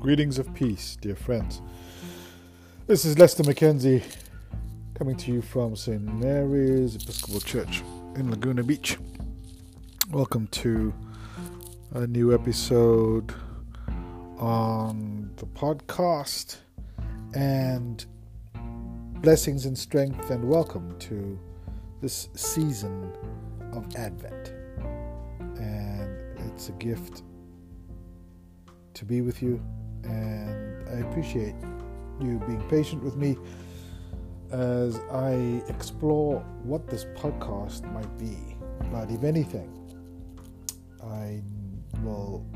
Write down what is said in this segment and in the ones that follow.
Greetings of peace, dear friends. This is Lester McKenzie coming to you from St. Mary's Episcopal Church in Laguna Beach. Welcome to a new episode on the podcast and blessings and strength and welcome to this season of Advent. And it's a gift to be with you and I appreciate you being patient with me as I explore what this podcast might be. But if anything, I will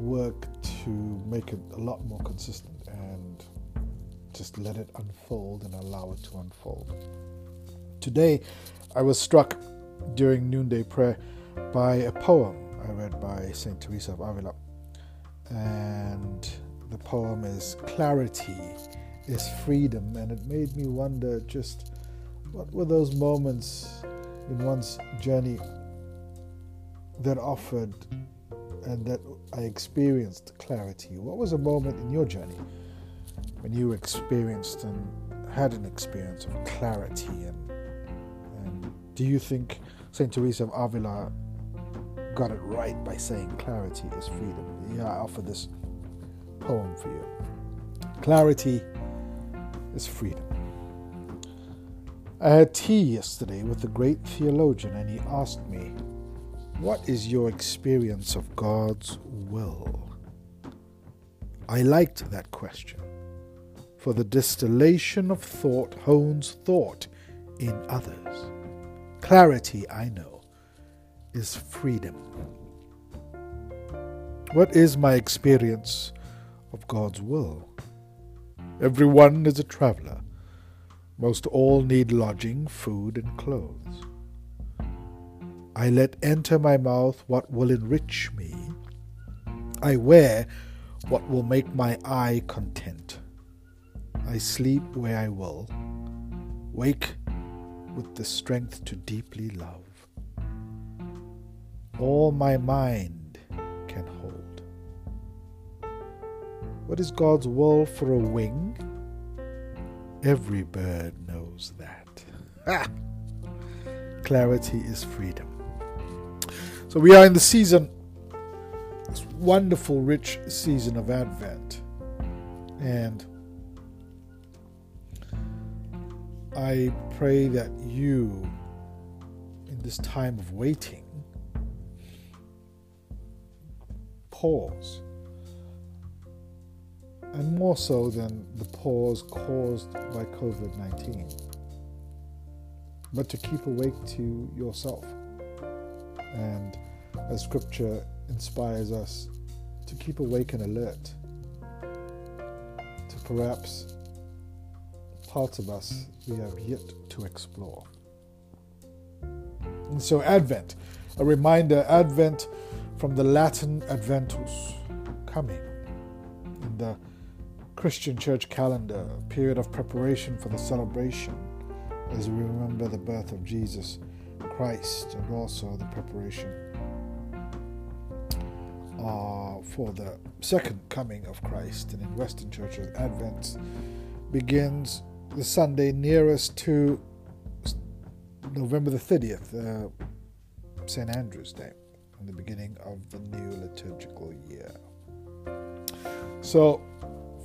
work to make it a lot more consistent and just let it unfold and allow it to unfold. Today, I was struck during noonday prayer by a poem I read by St. Teresa of Avila and the poem is Clarity is Freedom. And it made me wonder just what were those moments in one's journey that offered and that I experienced clarity? What was a moment in your journey when you experienced and had an experience of clarity? And, and do you think St. Teresa of Avila got it right by saying clarity is freedom. Yeah, I offer this poem for you. Clarity is freedom. I had tea yesterday with a great theologian, and he asked me, What is your experience of God's will? I liked that question, for the distillation of thought hones thought in others. Clarity, I know is freedom. What is my experience of God's will? Everyone is a traveler. Most all need lodging, food, and clothes. I let enter my mouth what will enrich me. I wear what will make my eye content. I sleep where I will, wake with the strength to deeply love all my mind can hold. What is God's will for a wing? Every bird knows that. Clarity is freedom. So we are in the season, this wonderful, rich season of Advent. And I pray that you, in this time of waiting, pause. And more so than the pause caused by COVID 19. But to keep awake to yourself. And as scripture inspires us to keep awake and alert to perhaps parts of us we have yet to explore. And so, Advent, a reminder Advent from the Latin Adventus, coming, in the Christian church calendar, a period of preparation for the celebration as we remember the birth of Jesus Christ and also the preparation uh, for the second coming of Christ. And in Western churches, Advent begins the Sunday nearest to November the 30th, uh, St. Andrew's Day the beginning of the new liturgical year. So,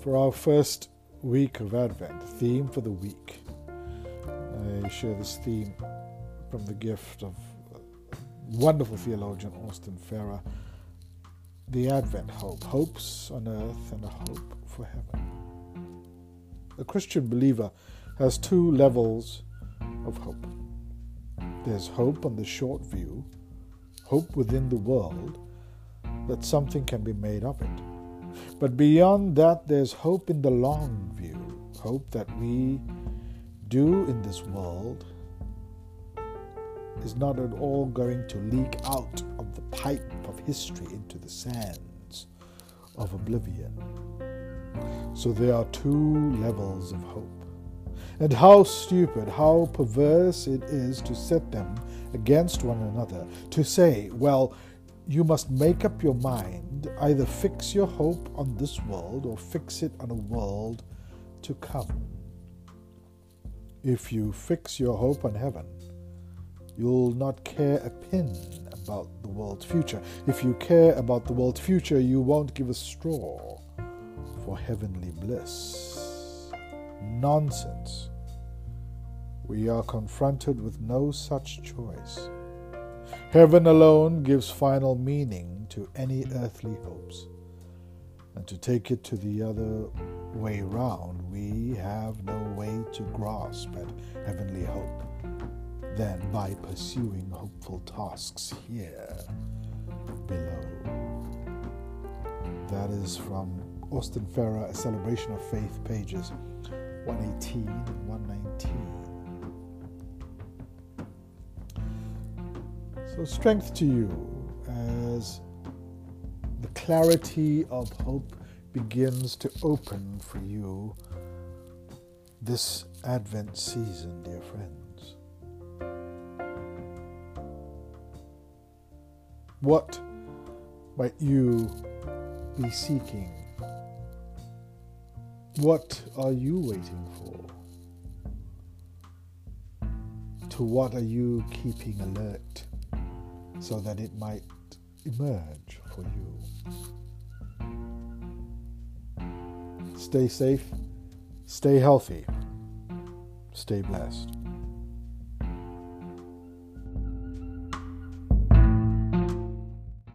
for our first week of Advent, theme for the week, I share this theme from the gift of wonderful theologian Austin Farrer the Advent hope, hopes on earth and a hope for heaven. A Christian believer has two levels of hope. There's hope on the short view, hope within the world that something can be made of it. But beyond that, there's hope in the long view, hope that we do in this world is not at all going to leak out of the pipe of history into the sands of oblivion. So there are two levels of hope. And how stupid, how perverse it is to set them against one another, to say, well, you must make up your mind either fix your hope on this world or fix it on a world to come. If you fix your hope on heaven, you'll not care a pin about the world's future. If you care about the world's future, you won't give a straw for heavenly bliss. Nonsense. We are confronted with no such choice. Heaven alone gives final meaning to any earthly hopes. And to take it to the other way round, we have no way to grasp at heavenly hope than by pursuing hopeful tasks here below. That is from Austin Farrer, A Celebration of Faith, pages 118 and 119. So, strength to you as the clarity of hope begins to open for you this Advent season, dear friends. What might you be seeking? What are you waiting for? To what are you keeping alert? So that it might emerge for you. Stay safe, stay healthy, stay blessed.